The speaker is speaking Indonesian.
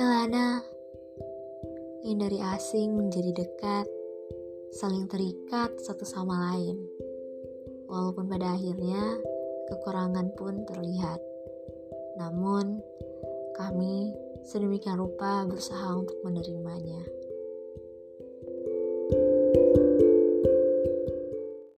Kelana yang dari asing menjadi dekat, saling terikat satu sama lain. Walaupun pada akhirnya kekurangan pun terlihat. Namun, kami sedemikian rupa berusaha untuk menerimanya.